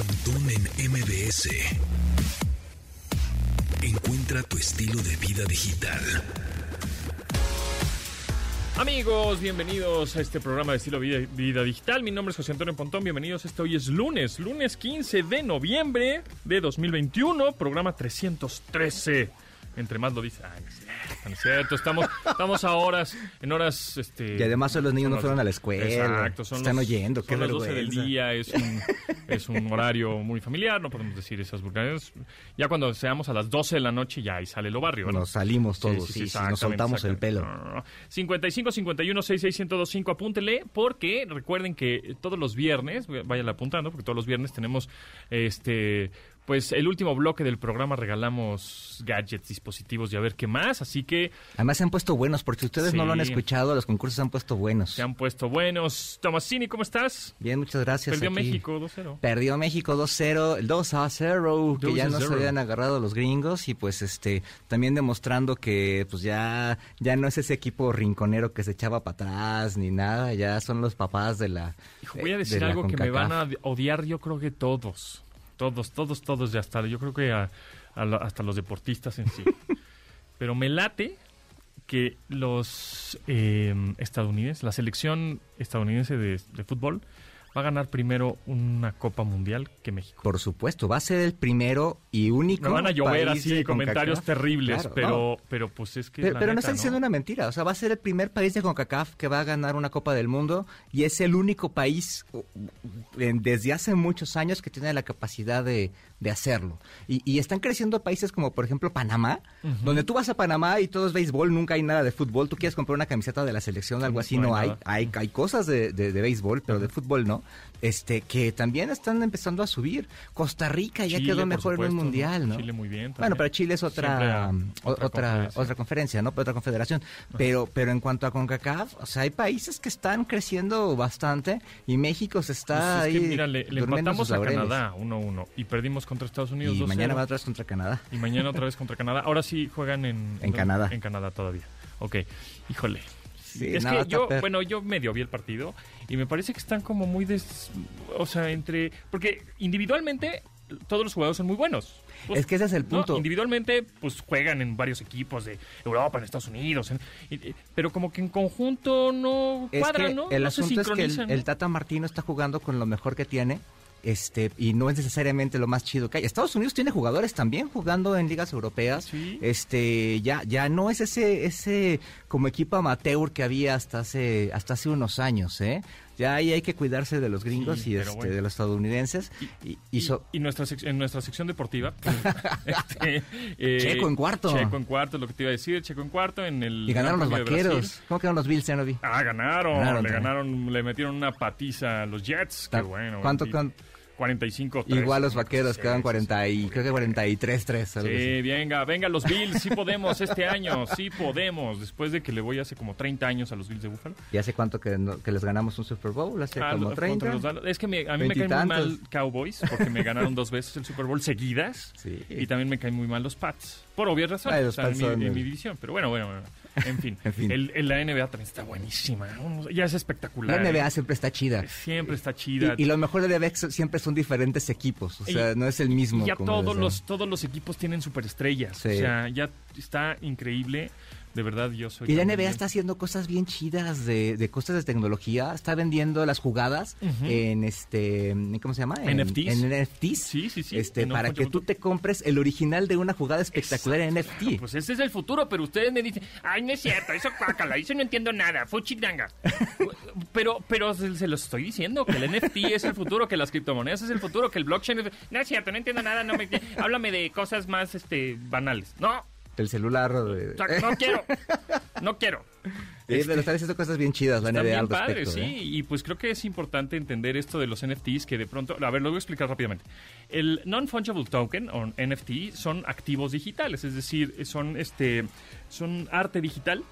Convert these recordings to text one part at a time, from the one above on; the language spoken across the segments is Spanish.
Pontón en MBS. Encuentra tu estilo de vida digital. Amigos, bienvenidos a este programa de estilo vida, vida digital. Mi nombre es José Antonio Pontón. Bienvenidos. Este hoy es lunes, lunes 15 de noviembre de 2021, programa 313. Entre más lo dice. Ay, no es cierto, no es cierto. Estamos, estamos a horas, en horas. Este, Y además los niños no fueron a la escuela. Exacto, son Están los- oyendo, qué son las 12 del día, es un, es un horario muy familiar, no podemos decir esas vulgaridades. Ya cuando seamos a las 12 de la noche, ya ahí sale lo barrio. Nos salimos todos, sí, sí, nos soltamos el pelo. exactamente. 55 51 66 1025 apúntele porque recuerden que todos los viernes, váyanla apuntando porque todos los viernes tenemos este pues el último bloque del programa regalamos gadgets, dispositivos y a ver qué más, así que Además se han puesto buenos, porque si ustedes no lo han escuchado, los concursos se han puesto buenos. se han puesto buenos. Tomasini, ¿cómo estás? Bien, muchas gracias. Perdió aquí. México 2-0. Perdió México 2-0, el 2 a 0, que 2 ya no se 0. habían agarrado los gringos y pues este también demostrando que pues ya ya no es ese equipo rinconero que se echaba para atrás ni nada, ya son los papás de la Hijo, voy a de decir algo que me van a odiar, yo creo que todos. Todos, todos, todos ya hasta. Yo creo que a- a la- hasta los deportistas en sí. Pero me late que los eh, estadounidenses, la selección estadounidense de, de fútbol, va a ganar primero una Copa Mundial que México. Por supuesto, va a ser el primero y único. Me van a llover así comentarios CONCACAF. terribles, Claro, pero, no. pero pues es que. Pero, no está diciendo una mentira, o sea, va a ser el primer país de CONCACAF que va a ganar una Copa del Mundo y es el único país desde hace muchos años que tiene la capacidad de, de hacerlo. Y, y están creciendo países como, por ejemplo, Panamá, donde tú vas a Panamá y todo es béisbol, nunca hay nada de fútbol. Tú quieres comprar una camiseta de la selección, algo así, No no, hay hay. Hay, hay cosas de, de- de béisbol, pero de fútbol no. Este, que también están empezando a subir. Costa Rica ya Chile, quedó mejor en un mundial, ¿no? Chile muy bien. Bueno, pero Chile es otra a- um, o- otra otra conferencia. otra conferencia, ¿no? Otra confederación. Pero pero en cuanto a CONCACAF, o sea, hay países que están creciendo bastante y México se está Pues es que, ahí mira, le, le empatamos a laureles. Canadá 1-1 y perdimos contra Estados Unidos Y 2-0. mañana va otra vez contra Canadá. Y mañana otra vez contra Canadá. Ahora sí juegan en... En Canadá. En Canadá todavía. Ok. Híjole. Sí, es que yo, per- bueno, yo medio vi el partido y me parece que están como muy des... O sea, entre... Porque individualmente todos los jugadores son muy buenos. Pues, Es que ese es el ¿no? punto. Individualmente, pues juegan en varios equipos de Europa, en Estados Unidos. en- y- y- pero como que en conjunto no Es cuadran, que ¿no? el no se asunto es que el. Tata Martino está jugando con lo mejor que tiene. Este, y no es necesariamente lo más chido que hay. Estados Unidos tiene jugadores también jugando en ligas europeas. Sí. Este, ya, ya no es ese, ese como equipo amateur que había hasta hace, hasta hace unos años, ¿eh? Ya ahí hay que cuidarse de los gringos y este, de los estadounidenses. Y, y, y, en nuestra sección deportiva. Pues, este, eh, checo en cuarto. Checo en cuarto, es lo que te iba a decir. Checo en cuarto en el. Y ganaron los vaqueros. ¿Cómo quedaron los Bills, ya no vi? Ah, ganaron. le ¿eh? ganaron, le metieron una patiza a los Jets. Qué bueno. ¿Cuánto, cuánto 45-3. Igual los vaqueros sí, quedan 40 y, creo que 43-3. Sí, venga, venga los Bills, sí podemos este año, sí podemos. Después de que le voy hace como 30 años a los Bills de Búfalo. ¿Y hace cuánto que, no, que les ganamos un Super Bowl? Hace ah, como 30. Los, es que me, a mí me caen muy mal Cowboys porque me ganaron dos veces el Super Bowl seguidas. Sí. Y también me caen muy mal los Pats. Por obvias razones, Ay, los o sea, en, mi, en mi división. Pero bueno, bueno, bueno. En fin. En fin. El, el- la NBA también está buenísima. Ya es La espectacular. NBA siempre está chida. Siempre está chida. Y, y lo mejor de la NBA siempre son diferentes equipos. O sea, Y- no es el mismo. Y ya como todos los, todos los equipos tienen superestrellas. Sí. O sea, ya está increíble. De verdad, yo soy. Y la NBA bien- está haciendo cosas bien chidas de, de cosas de tecnología. Está vendiendo las jugadas en este, ¿cómo se llama? En, NFTs. En NFTs. Sí, sí, sí. Este, para que tú te compres el original de una jugada espectacular en NFT. Pues ese es el futuro, pero ustedes me dicen, ay, no es cierto, eso cuácala, eso no entiendo nada, fuchidanga. pero, pero se, se los estoy diciendo, que el NFT es el futuro, que las criptomonedas es el futuro, que el blockchain es... No es cierto, no entiendo nada, no me... háblame de cosas más este, banales. No, El celular. o de- no quiero, no quiero. Sí, pero está haciendo cosas bien chidas la Están NBA bien al padres, respecto. sí, ¿eh? y pues creo que es importante entender esto de los NFTs que de pronto, a ver, lo voy a explicar rápidamente. El non-fungible token o NFT son activos digitales, es decir, son este son arte digital.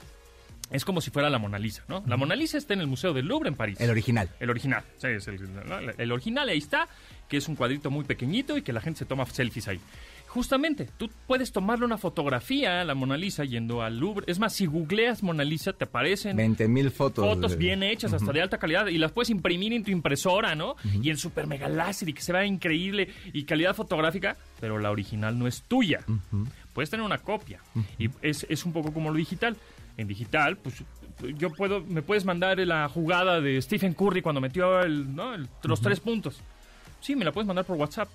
Es como si fuera la Mona Lisa, ¿no? La Mona Lisa está en el Museo del Louvre en París. El original. El original, sí, es el, el original ahí está, que es un cuadrito muy pequeñito y que la gente se toma selfies ahí. Justamente, tú puedes tomarle una fotografía a la Mona Lisa yendo al Louvre. Es más, si googleas Mona Lisa, te aparecen 20 mil fotos. fotos de- bien hechas, hasta de alta calidad, y las puedes imprimir en tu impresora, ¿no? Y en super mega láser y que se vea increíble y calidad fotográfica, pero la original no es tuya. Puedes tener una copia. Y es, es un poco como lo digital. En digital, pues yo puedo, me puedes mandar la jugada de Stephen Curry cuando metió el, ¿no? el- los tres puntos. Sí, me la puedes mandar por WhatsApp.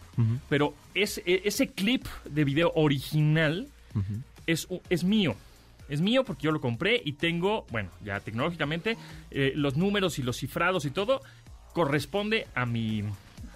Pero e- ese clip de video original es, es mío. Es mío porque yo lo compré y tengo, bueno, ya tecnológicamente, eh, los números y los cifrados y todo corresponde a mi,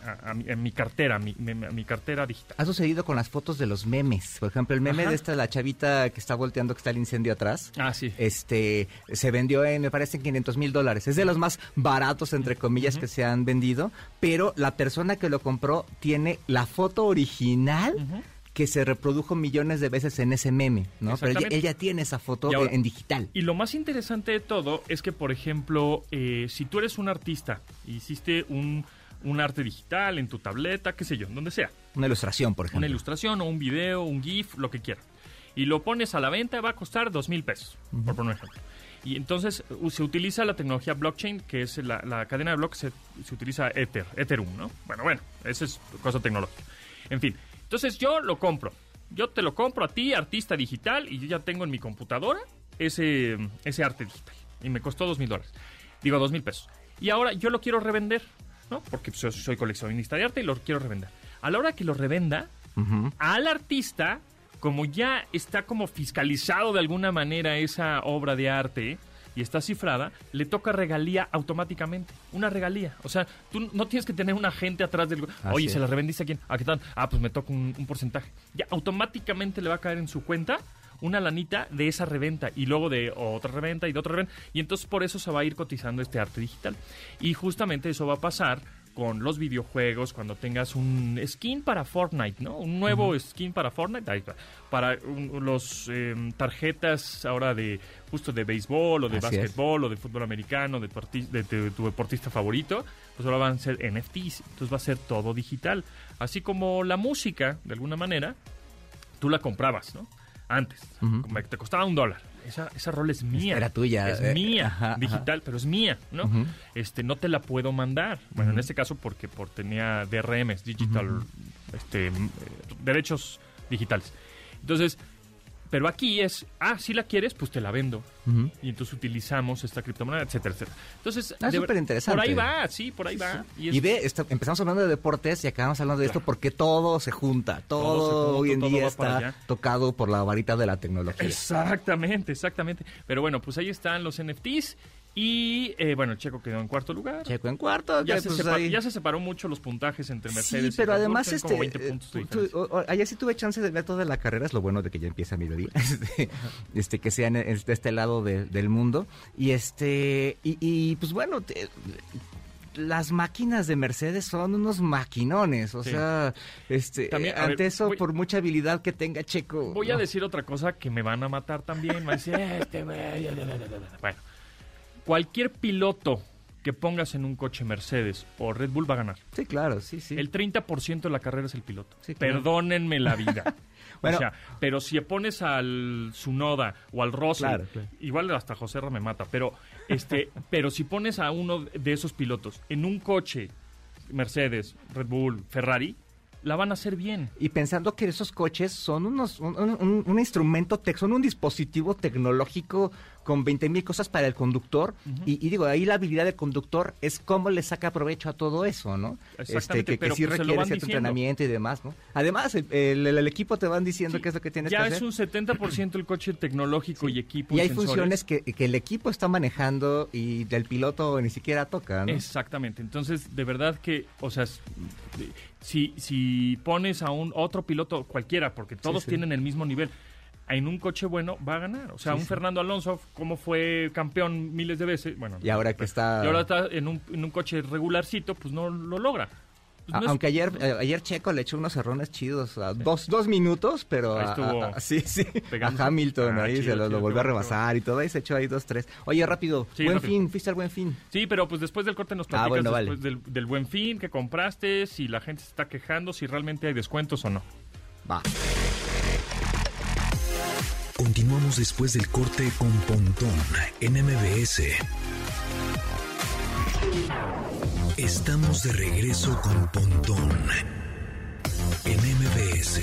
a, a mi, a mi cartera, mi, mi cartera digital. Ha sucedido con las fotos de los memes. Por ejemplo, el meme Ajá. de esta, la chavita que está volteando, que está el incendio atrás. Ah, sí. Este, se vendió en, me parece, en 500 mil dólares. Es de los más baratos, entre comillas, que se han vendido. Pero la persona que lo compró tiene la foto original que se reprodujo millones de veces en ese meme, ¿no? Pero ella, Exactamente. ella tiene esa foto ahora- en digital. Y lo más interesante de todo es que, por ejemplo, eh, si tú eres un artista y hiciste un, un arte digital en tu tableta, qué sé yo, donde sea, Una ilustración, por una ejemplo. ilustración o un video, un GIF, lo que quieras. Y lo pones a la venta, va a costar dos mil pesos, por poner un ejemplo. Y entonces se utiliza la tecnología blockchain, que es la, la cadena de bloques, se, se utiliza Ether, Ethereum, ¿no? Bueno, bueno, esa es cosa tecnológica. En fin, entonces yo lo compro. Yo te lo compro a ti, artista digital, y yo ya tengo en mi computadora ese, ese arte digital. Y me costó dos mil dólares. Digo, dos mil pesos. Y ahora yo lo quiero revender, ¿no? Porque pues, yo soy coleccionista de arte y lo quiero revender. A la hora que lo revenda, al artista, como ya está como fiscalizado de alguna manera esa obra de arte y está cifrada, le toca regalía automáticamente. Una regalía. O sea, tú no tienes que tener un agente atrás del... Oye. ¿se la revendiste a quién? ¿A qué tal? Ah, pues me toca un, un porcentaje. Ya automáticamente le va a caer en su cuenta una lanita de esa reventa y luego de otra reventa y de otra reventa. Y entonces por eso se va a ir cotizando este arte digital. Y justamente eso va a pasar con los videojuegos, cuando tengas un skin para Fortnite, ¿no? Un nuevo skin para Fortnite, para un- los em, tarjetas ahora de justo de béisbol o de Así es. básquetbol o de fútbol americano, de, tu de tu deportista favorito, pues ahora van a ser NFTs, entonces va a ser todo digital. Así como la música, de alguna manera, tú la comprabas, ¿no? Antes, como que te costaba un dólar. Esa, esa rol es mía. Era tuya, Es eh, mía, ajá, ajá. digital, pero es mía, ¿no? Este, no te la puedo mandar. Bueno, en este caso porque por tenía DRMs, digital, este, eh, derechos digitales. Entonces, pero aquí es, ah, si la quieres, pues te la vendo. Y entonces utilizamos esta criptomoneda, etcétera, etcétera. Entonces, Ah, de ver- superinteresante. Por ahí va, sí, por ahí va. Y es- Y ve, está- empezamos hablando de deportes y acabamos hablando de esto porque todo se junta. Todo, Todo se junta, hoy en todo día está tocado por la varita de la tecnología. Exactamente, exactamente. Pero bueno, pues ahí están los NFTs. Y eh, bueno, Checo quedó en cuarto lugar. Checo en cuarto. Ya, que, se pues, ya se separó mucho los puntajes entre Mercedes Sí, pero y además este como 20 eh, puntos tú- tú- ayer sí tuve chance de ver toda la carrera, es lo bueno de que ya empieza mediodía, este, este que sean de este lado de- del mundo y este y, y, pues bueno, te- las máquinas de Mercedes son unos maquinones, o Sí. sea, este También, a ante ver, eso voy- por mucha habilidad que tenga Checo. Voy a decir otra cosa que me van a matar también. A decir, este Bueno, cualquier piloto que pongas en un coche Mercedes o Red Bull va a ganar. Sí, claro, sí, sí. El 30% de la carrera es el piloto. Sí, claro. Perdónenme la vida. Bueno. o sea, pero si pones al Sunoda o al Russell, Claro, claro. igual hasta José Ra me mata, pero este, pero si pones a uno de esos pilotos en un coche Mercedes, Red Bull, Ferrari, la van a hacer bien. Y pensando que esos coches son unos un, un- un instrumento, son un dispositivo tecnológico con 20 mil cosas para el conductor. y, y digo, ahí la habilidad del conductor es cómo le saca provecho a todo eso, ¿no? Exactamente, Este, que, que pero sí pues requiere cierto diciendo. entrenamiento y demás, ¿no? Además, el, el- el equipo te van diciendo Sí, qué es lo que tienes ya que es hacer. un 70% el coche tecnológico y equipo. Y hay sensores. funciones que, que el equipo está manejando y del piloto ni siquiera toca, ¿no? Exactamente. Entonces, de verdad que, o sea, si, si pones a un otro piloto cualquiera, porque todos sí. tienen el mismo nivel, en un coche bueno va a ganar. O sea, Sí, un sí. Fernando Alonso, como fue campeón miles de veces, bueno, Y ahora que está... y ahora está en un, en un coche regularcito, pues no lo logra. Pues es- Aunque ayer, eh, ayer Checo le echó unos errores chidos, a dos, dos minutos, pero Ahí estuvo a- a- sí, sí, a Hamilton Ah, ahí chido, se lo, volvió a bueno, rebasar y todo, ahí se echó ahí dos, tres. Oye, rápido, Sí, buen rápido. fin, fuiste al buen fin. Sí, pero pues después del corte nos Ah, platicas bueno, vale. después del, del buen fin que compraste, si la gente se está quejando, si realmente hay descuentos o no. Va. Continuamos después del corte con Pontón en MBS. Estamos de regreso con Pontón en MBS.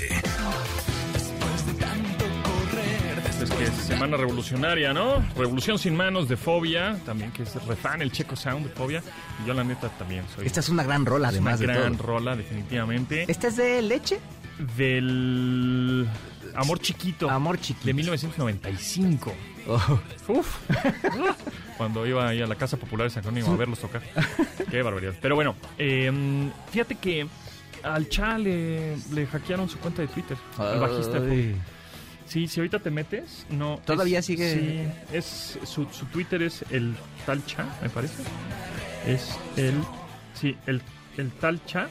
Es que es semana revolucionaria, ¿no? Revolución sin manos de Fobia, también que es refan el Checo Sound de Fobia. Y yo la neta también soy Esta es una gran rola, es una además de gran todo. rola, definitivamente. ¿Esta es de leche? Del Amor Chiquito. Amor Chiquito. De 1995. Oh, Uf. Cuando iba ahí a la Casa Popular de San Jerónimo a verlos tocar. Qué barbaridad. Pero bueno, eh, fíjate que al Cha le, le hackearon su cuenta de Twitter. Al bajista de. Sí, si ahorita te metes, no. ¿Todavía es- sigue? Sí, es, su, su Twitter es el tal Cha, me parece. Es el. Sí, el, el tal Cha.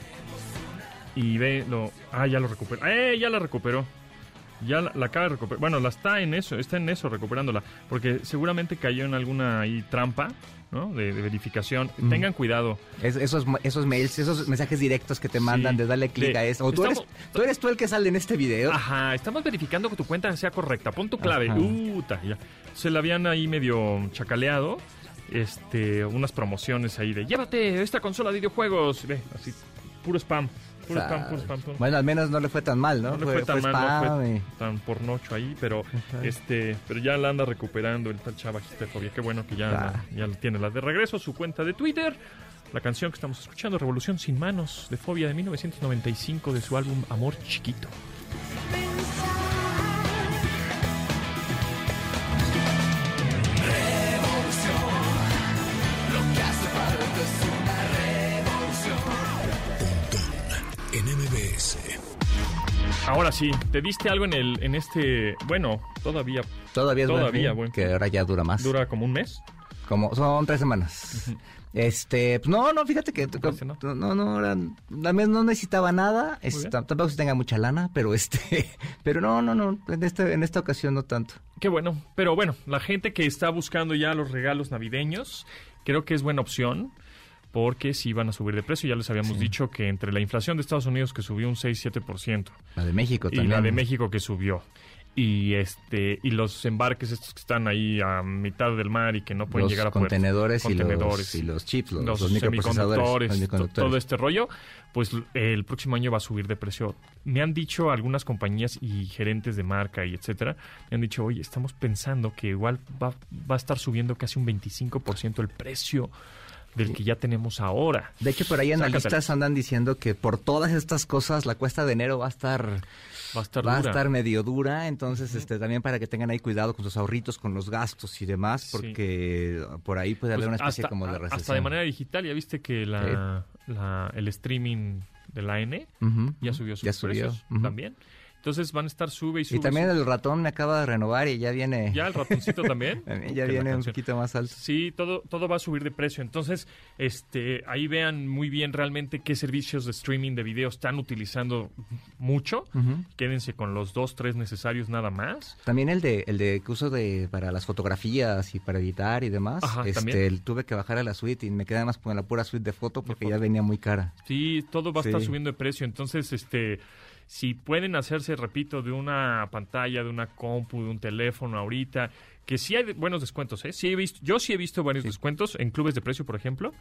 Y ve, lo. Ah, ya lo recuperó. ¡Eh! Ya la recuperó. Ya la, la acaba de recuperar. Bueno, la está en eso, está en eso recuperándola. Porque seguramente cayó en alguna ahí trampa, ¿no? De, de verificación. Mm. Tengan cuidado. Es- esos, esos mails, esos mensajes directos que te mandan Sí. de darle clic a eso. O tú, estamos- eres, tú eres tú el que sale en este video. Ajá, estamos verificando que tu cuenta sea correcta. Pon tu clave. Ajá. Uta, ya. Se la habían ahí medio chacaleado. Este, unas promociones ahí de llévate esta consola de videojuegos. Ve, así, puro spam. Puro O sea, spam, puro spam. puro- Bueno, al menos no le fue tan mal, ¿no? no le fue, tan mal, no fue y- tan pornocho ahí, pero Ajá. este, pero ya la anda recuperando el tal chavajista de Fobia. Qué bueno que ya, Ah. ya la tiene la de regreso, su cuenta de Twitter. La canción que estamos escuchando, Revolución sin manos, de Fobia de 1995, de su álbum Amor Chiquito. Ahora sí, te diste algo en el, en este, bueno, todavía Todavía es buen Todavía, fin, buen Que ahora ya dura más. dura como un mes. Como, son tres semanas. Este, pues no, no, fíjate que no? no, no, no, era- también no necesitaba nada, es- tam- tampoco se tenga mucha lana, pero este, pero no, no, no, en este, en esta ocasión no tanto. Qué bueno, pero bueno, la gente que está buscando ya los regalos navideños, creo que es buena opción. Porque sí van a subir de precio. Ya les habíamos dicho que entre la inflación de Estados Unidos que subió un 6-7%, La de México y también. la de México que subió. Y este y los embarques estos que están ahí a mitad del mar y que no pueden los llegar a contenedores, y, Contenedores. los, y los chips, los, los, semiconductores, todo este rollo, pues el próximo año va a subir de precio. Me han dicho algunas compañías y gerentes de marca y etcétera, me han dicho, oye, estamos pensando que igual va, va a estar subiendo casi un 25% el precio del que ya tenemos ahora. De hecho, por ahí Sácatela. analistas andan diciendo que por todas estas cosas la cuesta de enero va a estar Va a estar va a dura. estar medio dura, entonces este también para que tengan ahí cuidado con sus ahorritos, con los gastos y demás, Sí. porque por ahí puede haber Pues una especie hasta, como de recesión. Hasta de manera digital, ya viste que la, la- el streaming de la N ya subió sus Ya subió, precios también. Entonces van a estar sube y sube. Y también sube. el ratón me acaba de renovar y ya viene Ya el ratoncito también. ya viene un poquito más alto. Sí, todo, todo va a subir de precio. Entonces, este, ahí vean muy bien realmente qué servicios de streaming de video están utilizando mucho. Quédense con los dos, tres necesarios nada más. También el de el de que uso de para las fotografías y para editar y demás. Ajá, este, también. el- tuve que bajar a la suite y me quedé más con la pura suite de foto porque foto. ya venía muy cara. Sí, todo va a estar Sí. subiendo de precio. Entonces, este, si pueden hacerse, repito, de una pantalla, de una compu, de un teléfono ahorita, que sí hay buenos descuentos, ¿eh? Sí he visto, yo sí he visto varios descuentos en clubes de precio, por ejemplo.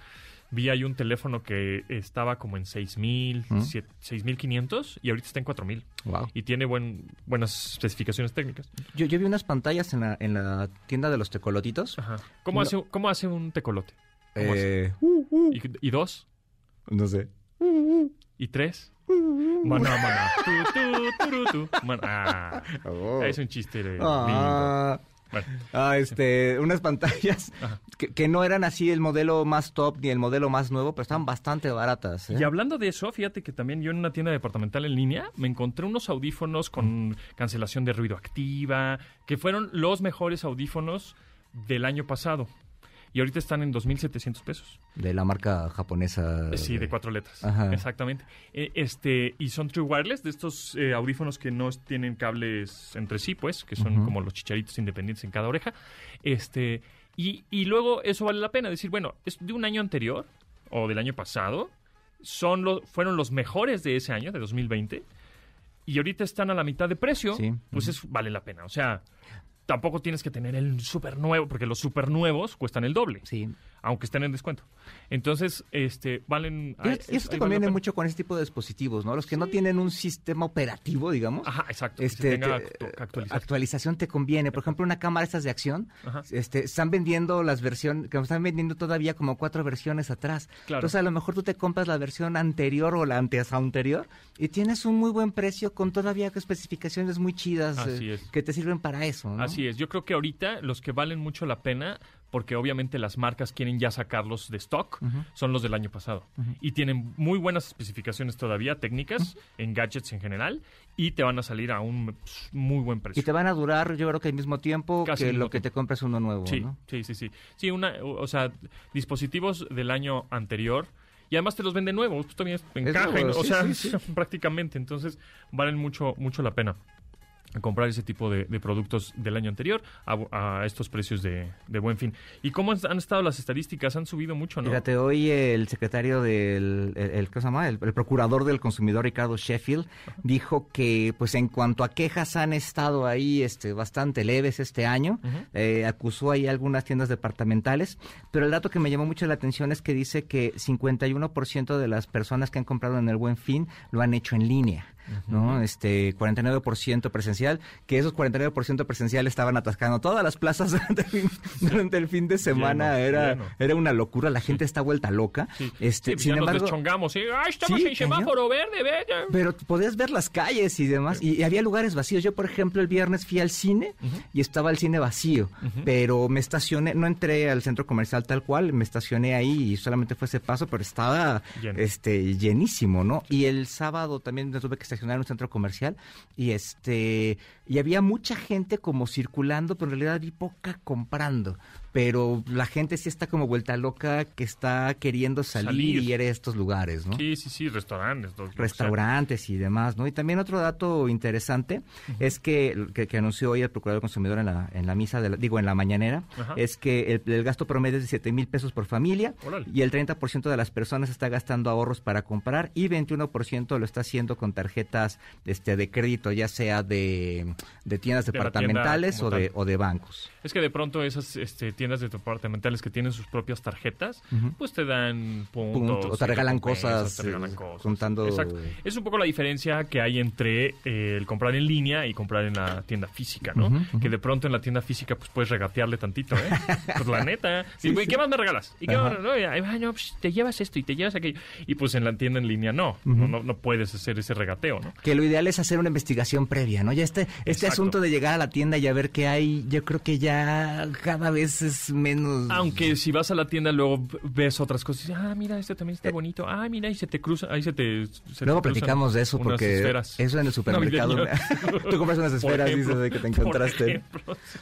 Vi ahí un teléfono que estaba como en 6,000, ¿Mm? 6,500 y ahorita está en 4,000. Wow. Y tiene buen, buenas especificaciones técnicas. Yo, yo vi unas pantallas en la, en la tienda de los tecolotitos. Ajá. ¿Cómo, No. hace, ¿Cómo hace un tecolote? ¿Cómo Eh, ¿Y, y dos? no sé. ¿Y tres? Maná, maná. Maná. Oh. Es un chiste de. Ah, Bueno, ah, este, unas pantallas que no eran así el modelo más top ni el modelo más nuevo, pero estaban bastante baratas. ¿eh? Y hablando de eso, fíjate que también yo en una tienda departamental en línea me encontré unos audífonos con cancelación de ruido activa, que fueron los mejores audífonos del año pasado. Y ahorita están en 2.700 pesos. De la marca japonesa. Eh, Sí, de cuatro letras. Ajá. Exactamente. Eh, este, y son True Wireless, de estos eh, audífonos que no tienen cables entre sí, pues, que son como los chicharitos independientes en cada oreja. Este, y, y luego eso vale la pena decir, bueno, es de un año anterior o del año pasado, son los, fueron los mejores de ese año, de 2020. y ahorita están a la mitad de precio, Sí. pues es, vale la pena. O sea, tampoco tienes que tener el super nuevo, porque los super nuevos cuestan el doble, Sí. Aunque estén en descuento. Entonces, este, valen... Y, eso te vale conviene mucho con ese tipo de dispositivos, ¿no? Los que no tienen un sistema operativo, digamos. Ajá, exacto. que se Este, tenga te- actu- que actualización te conviene. Por ejemplo, una cámara estas de acción, Ajá. este, están vendiendo las versiones, que están vendiendo todavía como cuatro versiones atrás. Claro. Entonces, a lo mejor tú te compras la versión anterior o la antes anterior y tienes un muy buen precio con todavía especificaciones muy chidas eh, es. que te sirven para eso, ¿no? Así es, yo creo que ahorita los que valen mucho la pena, porque obviamente las marcas quieren ya sacarlos de stock, son los del año pasado. Y tienen muy buenas especificaciones todavía, técnicas, en gadgets en general, y te van a salir a un pues, muy buen precio. Y te van a durar, yo creo que al mismo tiempo Casi que lo que te tiempo. compras uno nuevo, Sí, ¿no? sí, sí, sí. Sí, una, o sea, dispositivos del año anterior. Y además te los venden nuevos, pues también encajan, o sea, sí, sí. prácticamente. Entonces, valen mucho, mucho la pena comprar ese tipo de, de productos del año anterior a, a estos precios de, de buen fin. ¿Y cómo han, han estado las estadísticas? Han subido mucho, ¿no? Fíjate, hoy el secretario del, el, el- ¿cómo se llama? El, el procurador del consumidor, Ricardo Sheffield, dijo que, pues, en cuanto a quejas han estado ahí, este, bastante leves este año. Eh, acusó ahí algunas tiendas departamentales, pero el dato que me llamó mucho la atención es que dice que 51% de las personas que han comprado en el Buen Fin lo han hecho en línea. ¿No? Este 49% presencial, que esos 49% presencial estaban atascando todas las plazas durante el fin, durante el fin de semana, Lleno, era lleno. era una locura, la gente está vuelta loca. Sí, Este, Sí, pues sin ya nos embargo, deschongamos, ¿sí? ¡Ay, estamos Sí, en semáforo verde, verde! pero podías ver las calles y demás, y, y había lugares vacíos. Yo, por ejemplo, el viernes fui al cine y estaba el cine vacío, pero me estacioné, no entré al centro comercial tal cual, me estacioné ahí y solamente fue ese paso, pero estaba Lleno. este llenísimo, ¿no? Y el sábado también me tuve que estacionar en un centro comercial y este y había mucha gente como circulando, pero en realidad vi poca comprando. Pero la gente sí está como vuelta loca que está queriendo salir, Salir. y ir a estos lugares, ¿no? Sí, sí, sí, restaurantes. sea. restaurantes y demás, ¿no? Y también otro dato interesante es que, que, que anunció hoy el Procurador Consumidor en la, en la misa, de la- digo, en la mañanera, es que el, el gasto promedio es de 7 mil pesos por familia y el 30% de las personas está gastando ahorros para comprar y 21% lo está haciendo con tarjetas este, de crédito, ya sea de, de tiendas De la tienda departamentales o, de, o de bancos. Es que de pronto esas este, tiendas departamentales que tienen sus propias tarjetas, pues te dan puntos. Punto, o te regalan cosas, te regalan eh, cosas. juntando- Exacto. Es un poco la diferencia que hay entre eh, el comprar en línea y comprar en la tienda física, ¿no? Que de pronto en la tienda física pues puedes regatearle tantito, ¿eh? pues la neta. Sí, y, sí. ¿qué más me regalas? ¿Y qué más? No, pues, te llevas esto y te llevas aquello. Y pues en la tienda en línea no. no, no, no puedes hacer ese regateo, ¿no? Que lo ideal es hacer una investigación previa, ¿no? Ya este, este Exacto. asunto de llegar a la tienda y a ver qué hay, yo creo que ya cada vez es menos... Aunque si vas a la tienda luego ves otras cosas, y ah, mira, este también está Eh. bonito. Ah, mira, y se te cruza, ahí se te... se Luego te platicamos de eso porque esferas eso en el supermercado. Tú compras unas esferas, ejemplo, dices, de que te encontraste.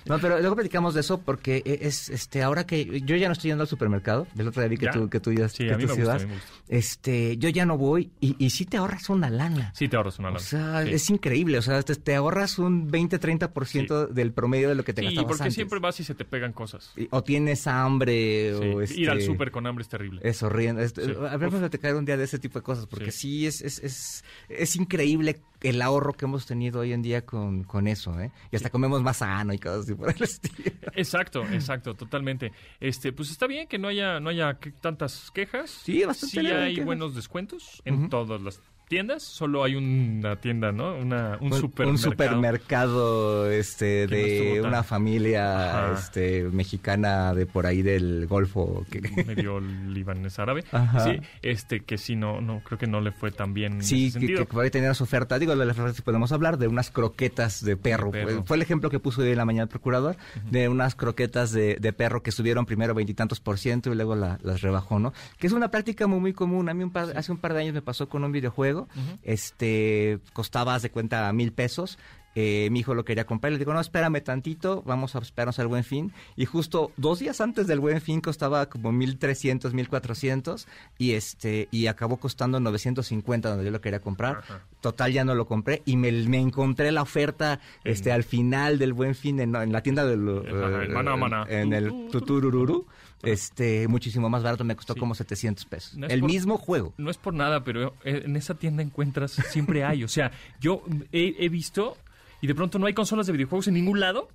No, pero luego platicamos de eso porque e, es este ahora que yo ya no estoy yendo al supermercado, del otro día vi que ¿Ya? tú que tú ya Sí, que tú gusta, gusta. Este, yo ya no voy y, y sí te ahorras una lana. Sí te una O sea, Sí. es increíble, o sea, te, te ahorras un 20-30% del promedio de lo que te Sí, gastabas porque antes. siempre vas y se te pegan cosas. Y- O tienes hambre Sí, o Ir al este, súper con hambre es terrible. Es horrible. Es- Sí. Habremos Uf. de platicar un día de ese tipo de cosas, porque Sí. sí, es, es, es, es increíble el ahorro que hemos tenido hoy en día con, con eso, ¿eh? Y hasta comemos más sano y cosas así por el estilo. Exacto, exacto, totalmente. Este, pues está bien que no haya, no haya tantas quejas. Sí, bastante Sí hay buenos descuentos en todas las tiendas. Solo hay una tienda, ¿no? Una, un, Un- supermercado. un supermercado este, de una familia Ajá. este, mexicana de por ahí del Golfo. Que... medio libanés árabe. Ajá. Sí, este que sí no, no, creo que no le fue tan bien en Sí, ese que, sentido. que por ahí tenían su oferta. Digo, de las ofertas podemos hablar, de unas croquetas de perro. Perro. Fue, fue el ejemplo que puso hoy en la mañana el procurador, de unas croquetas de, de perro que subieron primero veintitantos por ciento y luego la- las rebajó, ¿no? Que es una práctica muy, muy común. A mí un par- hace un par de años me pasó con un videojuego. Este, costaba, de cuenta, mil pesos eh, mi hijo lo quería comprar. Le digo, no, espérame tantito, vamos a esperarnos al buen fin. Y justo dos días antes del buen fin costaba como 1300, 1400 y este y acabó costando 950 donde yo lo quería comprar. Ajá. Total, ya no lo compré y me, me encontré la oferta En- este al final del buen fin en, en la tienda del en eh, Maná, Maná. en el Tuturururu. Este, muchísimo más barato, me costó Sí. como 700 pesos. No el por- mismo juego. No es por nada, pero eh, en esa tienda encuentras, siempre hay. O sea, yo he, he visto y de pronto no hay consolas de videojuegos en ningún lado.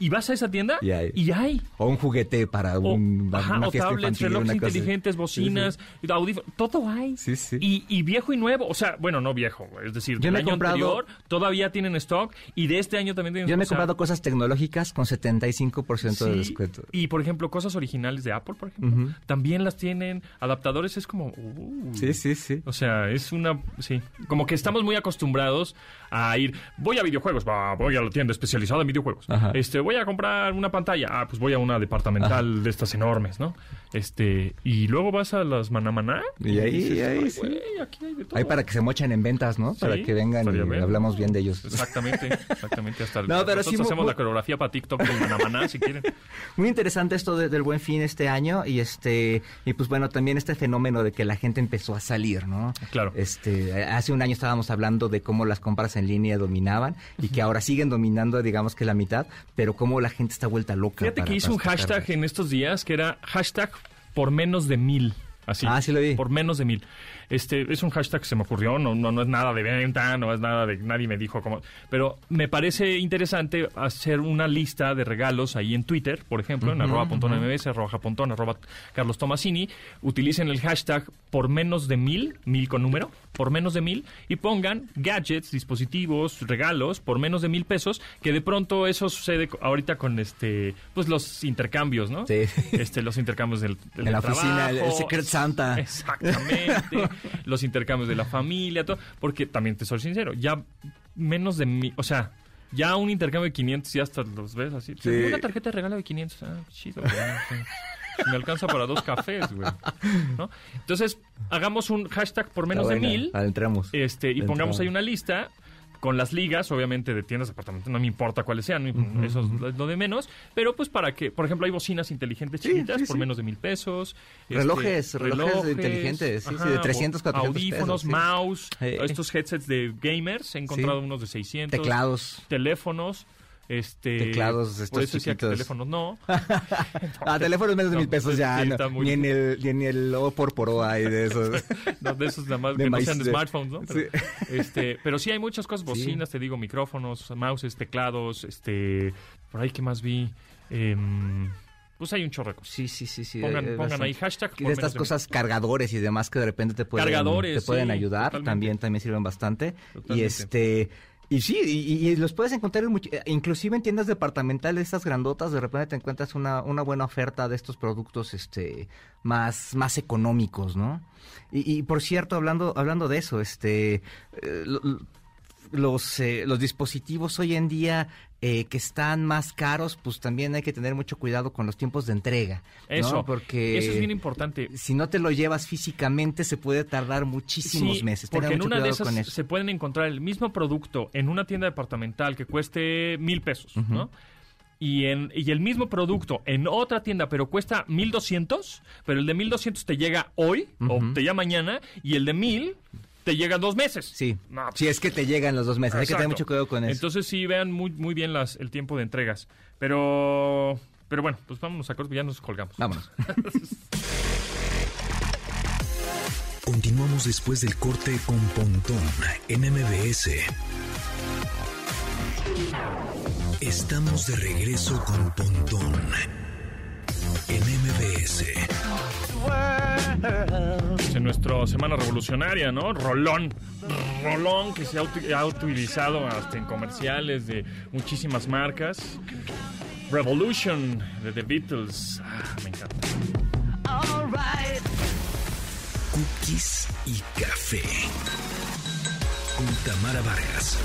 Y vas a esa tienda Y hay. y hay. O un juguete para O, un, ajá, una o fiesta tablets, infantil. relojes una cosa así. inteligentes, bocinas, audífonos, todo hay. Sí, sí. Y, y viejo y nuevo, o sea, bueno, no viejo, es decir, Yo del me he año comprado- anterior todavía tienen stock y de este año también tienen Yo me he comprado cosas tecnológicas con 75% de sí, descuento. Y por ejemplo, cosas originales de Apple, por ejemplo, también las tienen. Adaptadores es como. uh, Sí, sí, sí. O sea, es una. Sí. Como que estamos muy acostumbrados a ir. Voy a videojuegos, va, voy a la tienda especializada en videojuegos. Ajá. Este, voy a comprar una pantalla. Ah, pues voy a una departamental de estas enormes, ¿no? Este, y luego vas a las manamaná. Y ahí, dices, ahí, "Ay, sí. güey, aquí hay de todo. Ahí para que se mochen en ventas, ¿no? Para que vengan y bien. hablamos bien de ellos. Exactamente, exactamente. Hasta No, pero nosotros sí, hacemos la coreografía para TikTok del manamaná, si quieren. Muy interesante esto de- del Buen Fin este año y este y pues bueno, también este fenómeno de que la gente empezó a salir, ¿no? Claro. Este, hace un año estábamos hablando de cómo las compras en línea dominaban y que ahora siguen dominando, digamos que la mitad, pero cómo la gente está vuelta loca. Fíjate para- que hice un hashtag en estos días que era hashtag por menos de mil. Así. Ah, sí lo vi. Por menos de mil. Este, es un hashtag que se me ocurrió, no, no, no es nada de venta, no es nada de, nadie me dijo cómo. Pero me parece interesante hacer una lista de regalos ahí en Twitter, por ejemplo, en arroba punto mbs, arroba japontón, arroba Carlos Tomasini. Utilicen el hashtag por menos de mil, mil con número, por menos de mil, y pongan gadgets, dispositivos, regalos por menos de mil pesos, que de pronto eso sucede ahorita con este, pues los intercambios, ¿no? Sí. Este, los intercambios del, del En la oficina, el-. Secret Santa. Exactamente. los intercambios de la familia, todo. Porque también te soy sincero, ya menos de mi. O sea, ya un intercambio de 500 ya hasta los ves así. Sí. Una tarjeta de regalo de 500. Ah, chido. Me alcanza para dos cafés, güey. ¿No? Entonces, hagamos un hashtag por menos de mil. Adentramos. Este, y pongamos ahí una lista con las ligas, obviamente, de tiendas, departamentos, no me importa cuáles sean, eso es lo de menos, pero pues para que, por ejemplo, hay bocinas inteligentes Sí, chiquitas sí, por sí. menos de mil pesos. este, Relojes, relojes inteligentes, sí, sí, de 300, 400 Audífonos, pesos, mouse, Eh. estos headsets de gamers, he encontrado unos de 600. Teclados. Teléfonos. Este, Teclados estos por eso decía que chiquitos. teléfonos no. Ah, teléfonos menos de No, mil pesos sí, ya. no. muy- Ni en el, ni en el O por por O hay de esos. No, de esos nada más De que no maíz, sean de- smartphones, ¿no? Pero, Sí. este, pero sí hay muchas cosas, bocinas, te digo, micrófonos, mouses, teclados, este, por ahí que más vi, Em, pues hay un chorro de. Sí, sí, sí, sí. Pongan, eh, pongan ahí hashtag. de por estas de- cosas cargadores y demás que de repente te pueden Cargadores, te pueden sí, ayudar totalmente. también también sirven bastante y este y sí y, los puedes encontrar en eh, inclusive en tiendas departamentales estas grandotas de repente te encuentras una, una buena oferta de estos productos este más más económicos no y, y por cierto hablando hablando de eso este eh, lo- lo- los, eh, los dispositivos hoy en día eh, que están más caros, pues también hay que tener mucho cuidado con los tiempos de entrega. ¿no? Eso, Porque eso es bien importante. si no te lo llevas físicamente, se puede tardar muchísimos Sí, meses. Tengan porque en una de esas se pueden encontrar el mismo producto en una tienda departamental que cueste mil pesos, ¿no? Y, en, y el mismo producto en otra tienda, pero cuesta 1200, pero el de 1200 te llega hoy o te llega mañana y el de 1000 te llega en dos meses. Sí, No, si es que te llegan los dos meses. Hay que tener mucho cuidado con eso. Entonces sí, vean muy, muy bien las, el tiempo de entregas. Pero, pero bueno, pues vámonos a corto, ya nos colgamos. Vámonos. Continuamos después del corte con Pontón en MBS. Estamos de regreso con Pontón en MBS. En nuestra semana revolucionaria, ¿no? Rolón. Rolón que se ha utilizado hasta en comerciales de muchísimas marcas. Revolution de The Beatles. Ah, me encanta. Cookies y café. Con Tamara Vargas.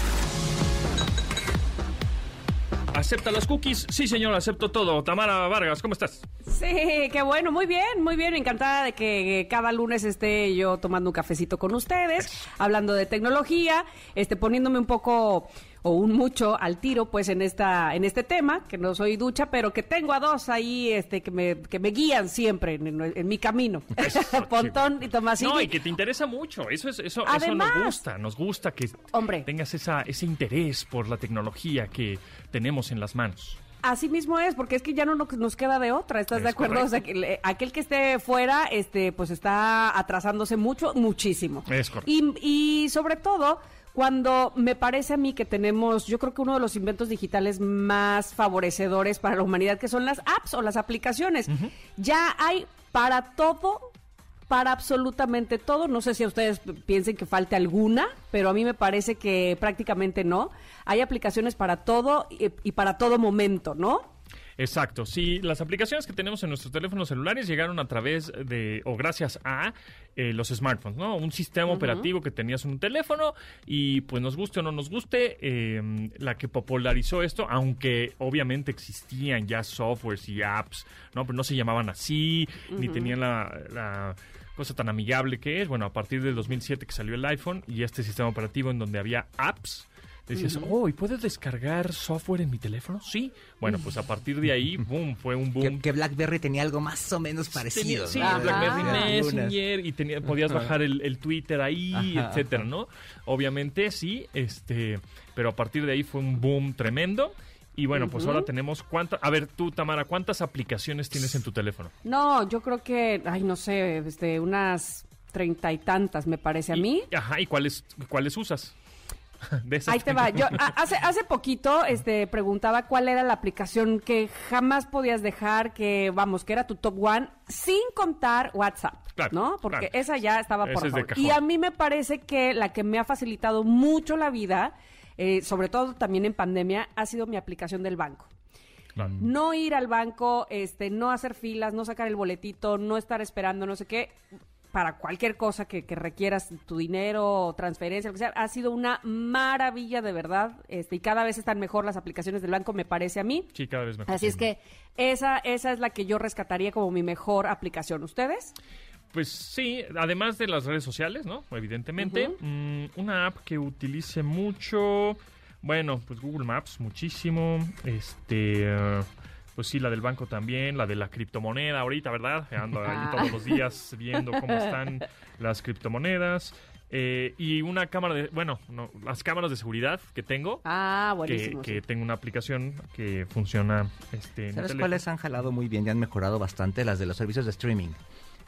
¿Acepta las cookies? Sí, señor, acepto todo. Tamara Vargas, ¿cómo estás? Sí, qué bueno, muy bien, muy bien, encantada de que cada lunes esté yo tomando un cafecito con ustedes, hablando de tecnología, este poniéndome un poco o un mucho al tiro pues en esta en este tema, que no soy ducha, pero que tengo a dos ahí este que me, que me guían siempre en, mi camino. Pontón y Tomasini. No, y que te interesa mucho. Eso es eso, eso nos gusta, nos gusta que tengas esa, ese interés por la tecnología que tenemos en las manos. Así mismo es, porque es que ya no nos queda de otra, ¿estás de acuerdo? O sea, que aquel que esté fuera, este, pues está atrasándose mucho, muchísimo. Es correcto. Y, y sobre todo, cuando me parece a mí que tenemos, yo creo que uno de los inventos digitales más favorecedores para la humanidad, que son las apps o las aplicaciones. Ya hay para todo, para absolutamente todo. No sé si a ustedes piensen que falte alguna, pero a mí me parece que prácticamente no. Hay aplicaciones para todo y para todo momento, ¿no? Exacto. Sí, las aplicaciones que tenemos en nuestros teléfonos celulares llegaron a través de, o gracias a eh, los smartphones, ¿no? Un sistema operativo que tenías en un teléfono y pues nos guste o no nos guste, em, la que popularizó esto, aunque obviamente existían ya softwares y apps, ¿no? Pero no se llamaban así, ni tenían la, cosa tan amigable que es. Bueno, a partir del 2007 que salió el iPhone y este sistema operativo en donde había apps, Decías, oh, ¿y puedes descargar software en mi teléfono? Sí. Bueno, pues a partir de ahí, boom, fue un boom. Que, BlackBerry tenía algo más o menos parecido. sí, BlackBerry Messenger y tenía, podías bajar el, Twitter ahí, etcétera, ¿no? Obviamente sí, este, pero a partir de ahí fue un boom tremendo. Y bueno, pues ahora tenemos cuántas... A ver, tú, Tamara, ¿cuántas aplicaciones tienes en tu teléfono? No, yo creo que, ay, no sé, este, unas treinta y tantas, me parece a mí. Ajá, ¿y cuáles, cuáles usas? Ahí te va. Yo hace, hace poquito este, preguntaba cuál era la aplicación que jamás podías dejar, que vamos, que era tu top one, sin contar WhatsApp, ¿no? Porque esa ya estaba por favor. Y a mí me parece que la que me ha facilitado mucho la vida, eh, sobre todo también en pandemia, ha sido mi aplicación del banco. No ir al banco, este, no hacer filas, no sacar el boletito, no estar esperando, no sé qué para cualquier cosa que, requieras tu dinero, transferencia, lo que sea, ha sido una maravilla de verdad. Este, y cada vez están mejor las aplicaciones del banco, me parece a mí. Sí, cada vez mejor. Así es que esa, esa es la que yo rescataría como mi mejor aplicación. ¿Ustedes? Pues sí, además de las redes sociales, ¿no? Evidentemente. Mm, una app que utilice mucho. Bueno, pues Google Maps, muchísimo. Este. Uh, pues sí, la del banco también, la de la criptomoneda ahorita, ¿verdad? Ando ahí ah. todos los días viendo cómo están las criptomonedas. Eh, y una cámara de, bueno, las cámaras de seguridad que tengo. Ah, buenísimo. Que, tengo una aplicación que funciona. Este, ¿Sabes cuáles han jalado muy bien y han mejorado bastante? Las de los servicios de streaming.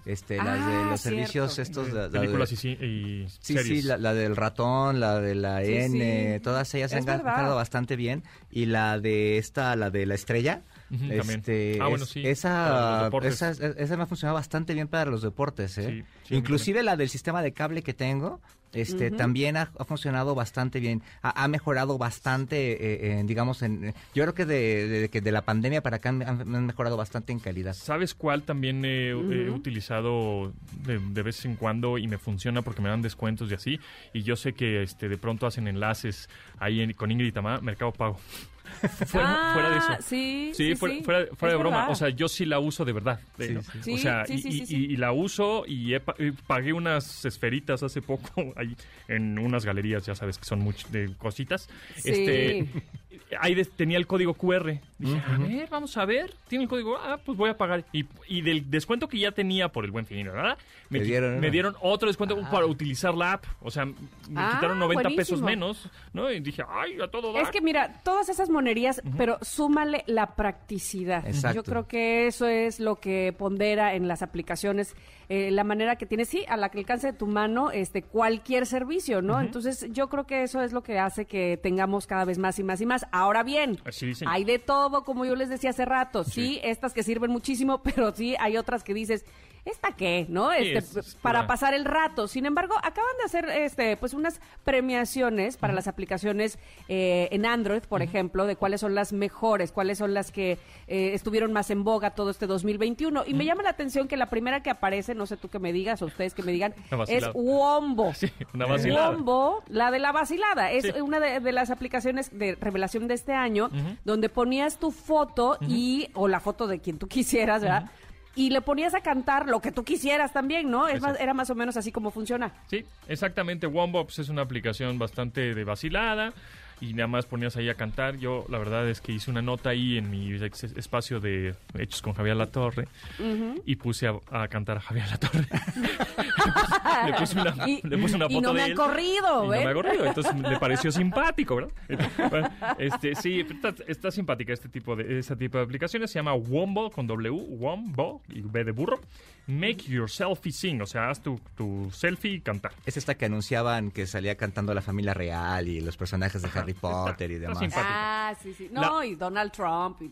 Este, las de ah, los servicios estos de, películas y, y, sí sí la, del ratón la de la N todas ellas han mejorado bastante bien y la de esta la de la estrella este, ah, bueno, sí. Esa, esa, esa, me ha funcionado bastante bien para los deportes. ¿eh? Inclusive la del sistema de cable que tengo, este, también ha, funcionado bastante bien. Ha, mejorado bastante, eh, digamos, en, yo creo que de, que de la pandemia para acá han, mejorado bastante en calidad. ¿Sabes cuál también he, utilizado de, de, vez en cuando y me funciona porque me dan descuentos y así? Y yo sé que este de pronto hacen enlaces ahí con Ingrid Tamá, Mercado Pago. fuera, fuera, de eso. Ah, sí, sí, fuera, fuera, de broma. O sea, yo sí la uso de verdad. o sea, y, la uso y, pagué unas esferitas hace poco ahí en unas galerías, ya sabes que son muchas de cositas. Este, ahí tenía el código QR. Dije, a ver, vamos a ver. Tiene el código, ah, pues voy a pagar. Y, y del descuento que ya tenía por el buen fin, ¿verdad? Me, dieron, me dieron otro descuento ah. para utilizar la app. O sea, me ah, quitaron 90 pesos menos, ¿no? Y dije, ay, a todo dar. Es que mira, todas esas monerías, pero súmale la practicidad. Yo creo que eso es lo que pondera en las aplicaciones, eh, la manera que tienes, sí, a la que alcance de tu mano, este, cualquier servicio, ¿no? Entonces, yo creo que eso es lo que hace que tengamos cada vez más y más y más. Ahora bien, hay de todo, como yo les decía hace rato, sí, estas que sirven muchísimo, pero sí hay otras que dices, ¿esta qué? ¿No? Este, para pasar el rato. Sin embargo, acaban de hacer este, pues unas premiaciones para las aplicaciones eh, en Android, por ejemplo, de cuáles son las mejores, cuáles son las que eh, estuvieron más en boga todo este 2021. Y me llama la atención que la primera que aparece, no sé tú que me digas o ustedes que me digan, es Wombo. Sí, una vacilada. Wombo, la de la vacilada. Es una de, las aplicaciones de revelación de este año, donde ponías tu foto y, o la foto de quien tú quisieras, ¿verdad? Y le ponías a cantar lo que tú quisieras también, ¿no? Es más, era más o menos así como funciona. Sí, exactamente. Wombops es una aplicación bastante de vacilada y nada más ponías ahí a cantar. Yo la verdad es que hice una nota ahí en mi espacio de Hechos con Javier Latorre y puse a, cantar a Javier Latorre. le, puse una, y, le puse una foto y no me ha corrido, ¿eh? No me ha corrido, entonces le pareció simpático, ¿verdad? este, sí, está, simpática este tipo de este tipo de aplicaciones. Se llama Wombo con W, Wombo y B de burro. Make your selfie sing, o sea, haz tu, tu selfie y cantar. Es esta que anunciaban que salía cantando la familia real y los personajes de Harry Potter y demás. Ah, sí, sí. No, y Donald Trump. Y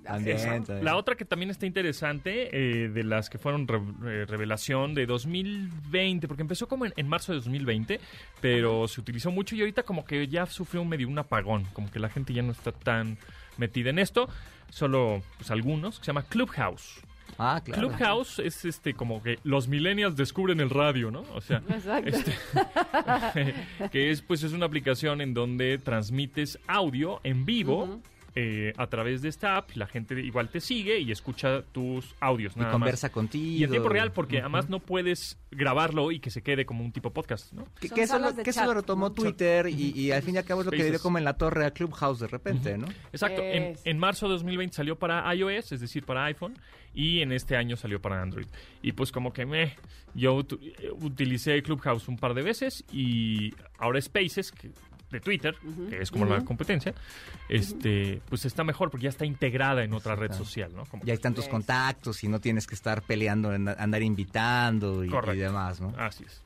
La otra que también está interesante, eh, de las que fueron eh, revelación de 2020, porque empezó como en, marzo de 2020, pero se utilizó mucho y ahorita como que ya sufrió medio un apagón, como que la gente ya no está tan metida en esto, suro pues algunos, que se llama Clubhouse. Ah, claro. Clubhouse es este como que los millennials descubren el radio, ¿no? O sea, este, que es pues es una aplicación en donde transmites audio en vivo eh, a través de esta app, la gente igual te sigue y escucha tus audios. Nada y conversa contigo. Y en tiempo real, porque además no puedes grabarlo y que se quede como un tipo podcast, ¿no? Que, eso, lo, retomó Twitter y, al fin y al cabo es lo que dio como en la torre a Clubhouse de repente, ¿no? Exacto. En, marzo de 2020 salió para iOS, es decir, para iPhone, y en este año salió para Android. Y pues como que me, yo utilicé Clubhouse un par de veces y ahora Spaces, que de Twitter, que es como la competencia, este, pues está mejor porque ya está integrada en otra red social, ¿no? ya hay tantos contactos y no tienes que estar peleando, andar invitando y, demás, ¿no? Así es.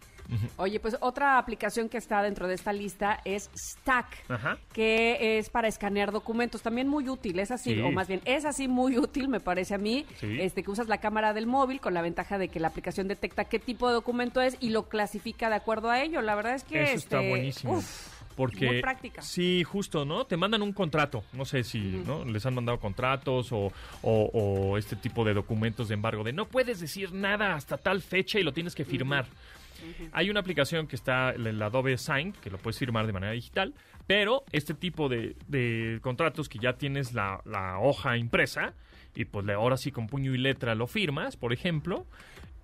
Oye, pues otra aplicación que está dentro de esta lista es Stack, que es para escanear documentos, también muy útil, es así, o más bien es así muy útil, me parece a mí, este que usas la cámara del móvil con la ventaja de que la aplicación detecta qué tipo de documento es y lo clasifica de acuerdo a ello. La verdad es que Eso está este, buenísimo. Porque, Muy práctica. Sí, justo, ¿no? Te mandan un contrato. No sé si ¿no? les han mandado contratos o, o, este tipo de documentos de embargo de no puedes decir nada hasta tal fecha y lo tienes que firmar. Hay una aplicación que está, el Adobe Sign, que lo puedes firmar de manera digital, pero este tipo de, de contratos que ya tienes la, la, hoja impresa y pues ahora sí con puño y letra lo firmas, por ejemplo,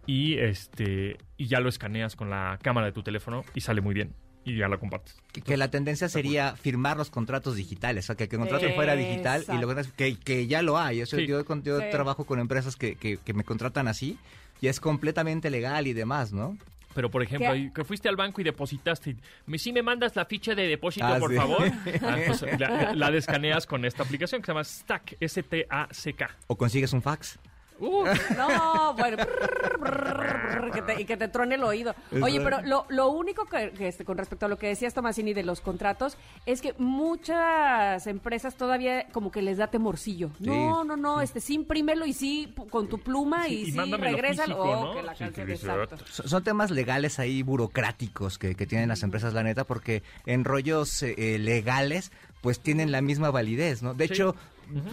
y este y ya lo escaneas con la cámara de tu teléfono y sale muy bien y ya la compartes. Que, la tendencia sería firmar los contratos digitales, o sea, que, el contrato fuera digital y lo que, que ya lo hay. Yo, yo, trabajo con empresas que, que, me contratan así y es completamente legal y demás, ¿no? Pero, por ejemplo, que fuiste al banco y depositaste, ¿sí me mandas la ficha de depósito, ah, por favor? Ah, pues, la, la, descaneas con esta aplicación que se llama Stack, S-T-A-C-K. O consigues un fax. Uh, no, bueno, y que te trone el oído. Oye, pero lo, único que, este, con respecto a lo que decías Tomasini de los contratos es que muchas empresas todavía como que les da temorcillo. no, no, no, este sí imprímelo y sí con tu pluma y, sí regresa. oh, Son temas legales ahí burocráticos que, tienen las empresas, la neta, porque en rollos eh, legales pues tienen la misma validez, ¿no? De hecho,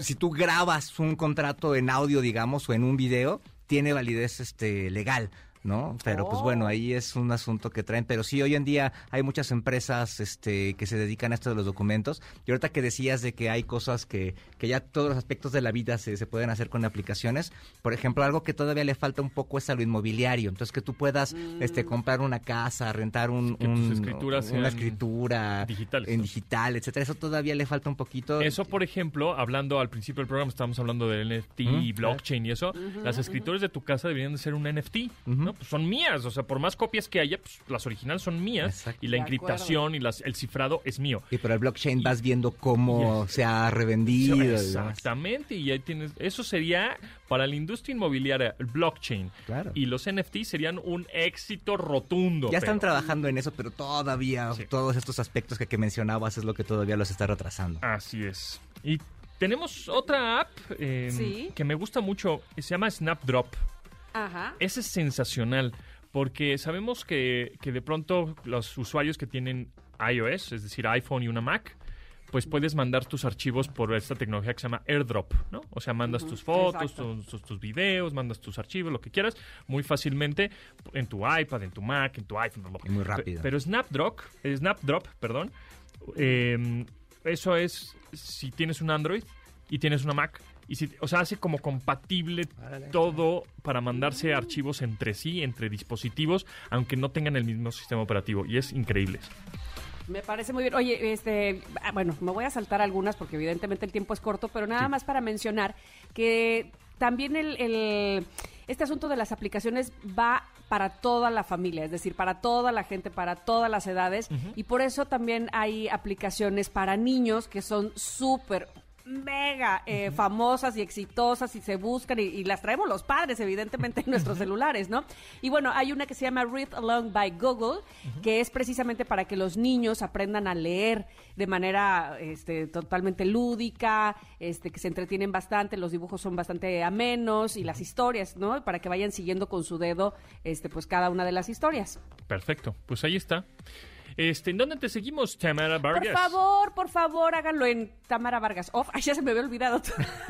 si tú grabas un contrato en audio, digamos, o en un video, tiene validez este legal. ¿No? Pero pues bueno, ahí es un asunto que traen. Pero sí, hoy en día hay muchas empresas este, que se dedican a esto de los documentos. Y ahorita que decías de que hay cosas que, que ya todos los aspectos de la vida se, se pueden hacer con aplicaciones. Por ejemplo, algo que todavía le falta un poco es a lo inmobiliario. Entonces, que tú puedas este, mm. comprar una casa, rentar un, una escritura en digital, etcétera. Eso todavía le falta un poquito. Eso, por ejemplo, hablando al principio del programa, estábamos hablando del NFT y blockchain y eso. las escrituras de tu casa deberían de ser un NFT, pues son mías. O sea, por más copias que haya, pues las originales son mías. Y la encriptación y las, el cifrado es mío. Y por el blockchain vas viendo cómo se ha revendido. Exactamente. Y ahí tienes. Eso sería para la industria inmobiliaria, el blockchain. Claro. Y los NFT serían un éxito rotundo. Ya están trabajando en eso, pero todavía todos estos aspectos que, que mencionabas es lo que todavía los está retrasando. Así es. Y tenemos otra app em, que me gusta mucho, se llama Snapdrop. Ajá. Ese es sensacional, porque sabemos que, que de pronto los usuarios que tienen iOS, es decir, iPhone y una Mac, pues puedes mandar tus archivos por esta tecnología que se llama AirDrop, ¿no? O sea, mandas tus fotos, tus, tus, videos, mandas tus archivos, lo que quieras, muy fácilmente en tu iPad, en tu Mac, en tu iPhone. muy rápido. Pero Snapdrop, Snapdrop, perdón, em, eso es si tienes un Android y tienes una Mac y si, o sea, hace como compatible todo para mandarse archivos entre sí, entre dispositivos, aunque no tengan el mismo sistema operativo. Y es increíble. Me parece muy bien. Oye, este, ah, bueno, me voy a saltar algunas porque evidentemente el tiempo es corto, pero nada más para mencionar que también el, este asunto de las aplicaciones va para toda la familia, es decir, para toda la gente, para todas las edades, y por eso también hay aplicaciones para niños que son súper mega eh, famosas y exitosas y se buscan y, las traemos los padres, evidentemente, en nuestros celulares, ¿no? Y bueno, hay una que se llama Read Along by Google, que es precisamente para que los niños aprendan a leer de manera este, totalmente lúdica, este, que se entretienen bastante, los dibujos son bastante amenos y las historias, ¿no? Para que vayan siguiendo con su dedo, este, pues cada una de las historias. Perfecto, pues ahí está. Este, ¿En dónde te seguimos, Tamara Vargas? Por favor, por favor, háganlo en Tamara Vargas Off. Ay, ya se me había olvidado.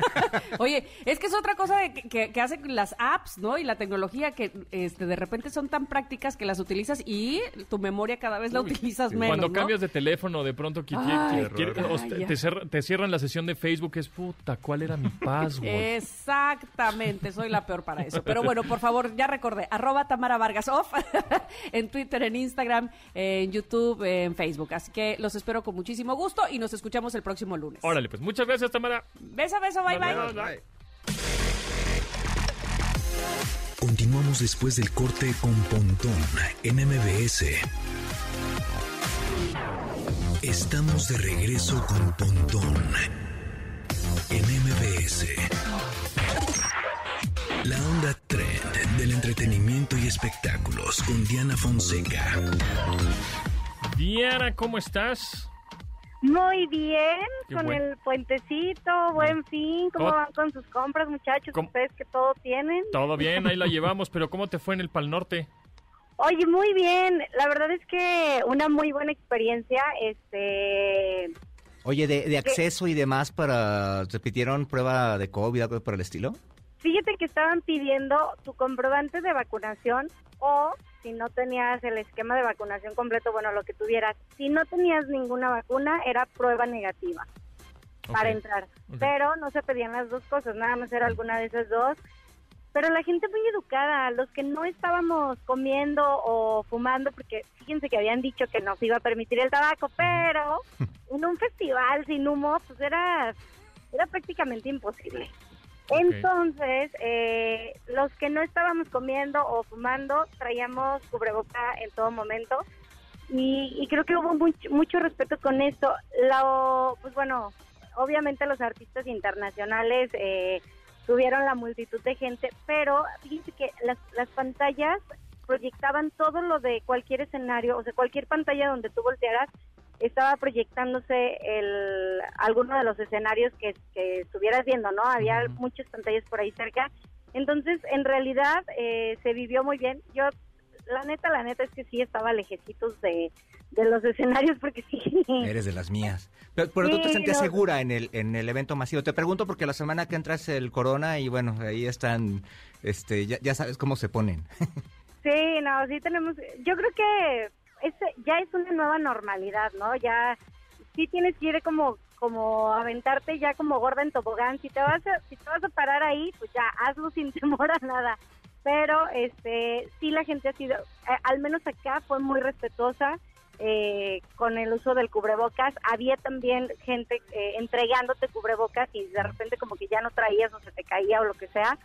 Oye, es que es otra cosa que, que, hacen las apps, ¿no? Y la tecnología que este, de repente son tan prácticas que las utilizas y tu memoria cada vez la utilizas menos. Cuando cambias de teléfono, de pronto te, te, cierran la sesión de Facebook, es puta, ¿cuál era mi password? Exactamente, soy la peor para eso. Pero bueno, por favor, ya recordé, arroba Tamara Vargas Off en Twitter, en Instagram, en YouTube en Facebook. Así que los espero con muchísimo gusto y nos escuchamos el próximo lunes. Órale, pues muchas gracias, Tamara. Beso, beso, bye, bye. Continuamos después del corte con Pontón en MBS. Estamos de regreso con Pontón en MBS. La onda trend del entretenimiento y espectáculos con Diana Fonseca. Diana, ¿cómo estás? Muy bien, con el puentecito, buen fin. ¿Cómo van con sus compras, muchachos? ¿Ustedes que todo tienen? Todo bien, ahí la llevamos, pero ¿cómo te fue en el Pal Norte? Oye, muy bien. La verdad es que una muy buena experiencia. Este. Oye, de, acceso y demás para. ¿Repitieron prueba de COVID, algo por el estilo? Fíjate que estaban pidiendo tu comprobante de vacunación o si no tenías el esquema de vacunación completo, bueno, lo que tuvieras. Si no tenías ninguna vacuna, era prueba negativa para entrar. Pero no se pedían las dos cosas, nada más era alguna de esas dos. Pero la gente muy educada, los que no estábamos comiendo o fumando, porque fíjense que habían dicho que no se iba a permitir el tabaco, pero en un festival sin humo, pues era, era prácticamente imposible. Entonces, eh, los que no estábamos comiendo o fumando, traíamos cubreboca en todo momento. Y, creo que hubo mucho, respeto con esto. Lo, pues bueno, obviamente los artistas internacionales eh, tuvieron la multitud de gente, pero fíjense que las, las pantallas proyectaban todo lo de cualquier escenario, o sea, cualquier pantalla donde tú voltearas, estaba proyectándose el, alguno de los escenarios que, estuvieras viendo, ¿no? Había muchas pantallas por ahí cerca. Entonces, en realidad, eh, se vivió muy bien. Yo, la neta, la neta es que sí estaba lejecitos de, de los escenarios porque sí. Eres de las mías. Pero, tú te sentías segura en el, en el evento masivo. Te pregunto porque la semana que entras el corona y bueno, ahí están, este, ya, ya sabes cómo se ponen. sí, no, sí tenemos, yo creo que ya es una nueva normalidad, ¿no? Ya sí tienes que ir como como aventarte ya como gorda en tobogán. Si te vas a, si te vas a parar ahí, pues ya hazlo sin temor a nada. Pero este sí la gente ha sido, eh, al menos acá fue muy respetuosa eh, con el uso del cubrebocas. Había también gente eh, entregándote cubrebocas y de repente como que ya no traías o se te caía o lo que sea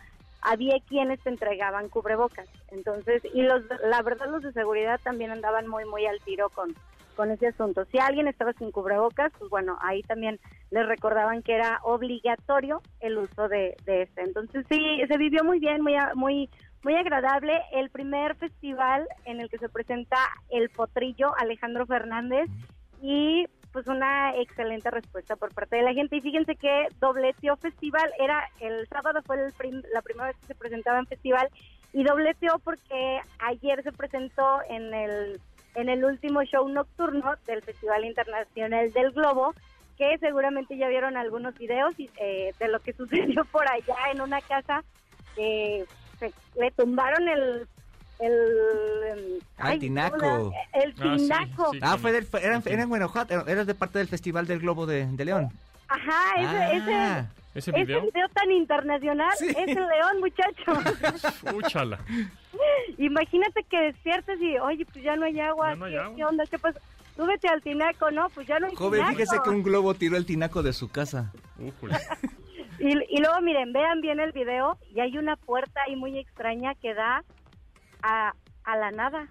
había quienes te entregaban cubrebocas. Entonces, y los, la verdad los de seguridad también andaban muy, muy al tiro con, con ese asunto. Si alguien estaba sin cubrebocas, pues bueno, ahí también les recordaban que era obligatorio el uso de, de este. Entonces, sí, se vivió muy bien, muy, muy, muy agradable. El primer festival en el que se presenta el potrillo Alejandro Fernández y pues una excelente respuesta por parte de la gente. Y fíjense que Dobleteo Festival era el sábado fue la primera vez que se presentaba en festival y dobleteó porque ayer se presentó en el en el último show nocturno del Festival Internacional del Globo, que seguramente ya vieron algunos videos eh, de lo que sucedió por allá en una casa que le tumbaron el el ah, el tinaco el ah, tinaco ah, fue era, en Guanajuato era de parte del festival del globo de, León ajá ese, ah, ¿Ese video? Ese video tan internacional es el león, muchacho. Úchala. Imagínate que despiertes y, oye, pues ya no hay agua. no hay ¿Qué, agua. ¿Qué onda? ¿Qué pasa? Súbete al tinaco, ¿no? Pues ya no hay Joven, tinaco. fíjese que un globo tiró el tinaco de su casa. Újule. Y, y luego, miren, vean bien el video y hay una puerta ahí muy extraña que da a, a la nada.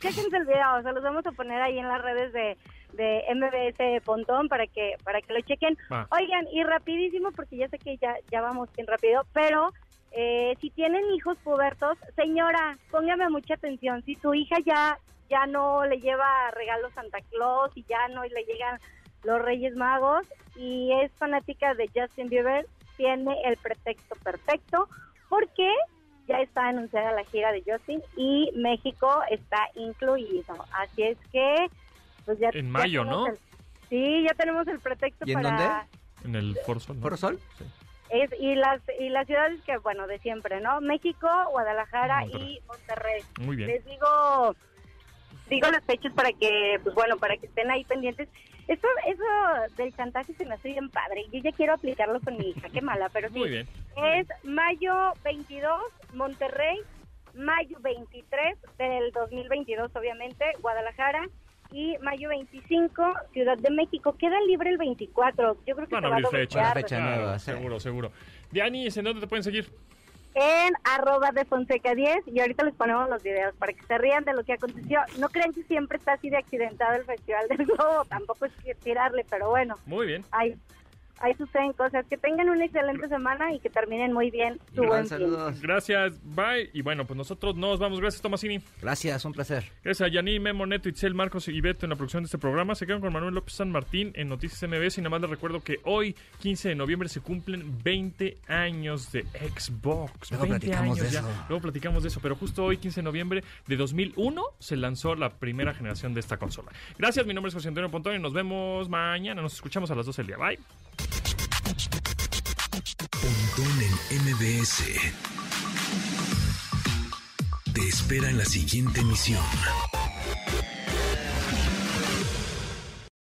Chéquense el video, se los vamos a poner ahí en las redes de, de MBS Pontón para que para que lo chequen. Oigan, y rapidísimo, porque ya sé que ya, ya vamos bien rápido, pero eh, si tienen hijos pubertos, señora, póngame mucha atención. Si tu hija ya, ya no le lleva regalos Santa Claus y ya no le llegan los Reyes Magos y es fanática de Justin Bieber, tiene el pretexto perfecto porque ya está anunciada la gira de Justin y México está incluido. Así es que, pues ya. En ya mayo, tenemos ¿no? el- sí, ya tenemos el pretexto ¿Y en para. En el Forzo, ¿no? ¿Foro Sol? Sí. Es, y las y las ciudades que, bueno, de siempre, ¿no? México, Guadalajara Monterrey. y Monterrey. Muy bien. Les digo digo las fechas para que, pues bueno, para que estén ahí pendientes. Eso, eso del chantaje se me hace bien padre. Yo ya quiero aplicarlo con mi hija, qué mala, pero sí. Muy bien. Es mayo 22, Monterrey, mayo 23 del 2022, obviamente, Guadalajara, y mayo 25, Ciudad de México. Queda libre el 24. Yo creo que Van se va a fecha. Fecha nueva, sí. seguro, seguro. Diani, ¿en dónde te pueden seguir? En arroba de Fonseca 10 y ahorita les ponemos los videos para que se rían de lo que aconteció. No crean que siempre está así de accidentado el Festival del Globo, tampoco es que tirarle, pero bueno, Muy bien. ahí, ahí suceden cosas. Que tengan una excelente semana y que terminen muy bien su buen fin. saludos. Gracias, bye. Y bueno, pues nosotros nos vamos. Gracias, Tomasini. Gracias, un placer. Gracias a Yaní, Memo, Neto, Itzel, Marcos y Beto en la producción de este programa. Se quedan con Manuel López San Martín en Noticias MBS. Y nada más les recuerdo que hoy, 15 de noviembre, se cumplen 20 años de Xbox. Luego 20 platicamos años de ya. eso. Luego platicamos de eso. Pero justo hoy, 15 de noviembre de 2001, se lanzó la primera generación de esta consola. Gracias, mi nombre es José Antonio Pontón y nos vemos mañana. Nos escuchamos a las 12 del día. Bye. Pontón en MBS. Te espera en la siguiente emisión.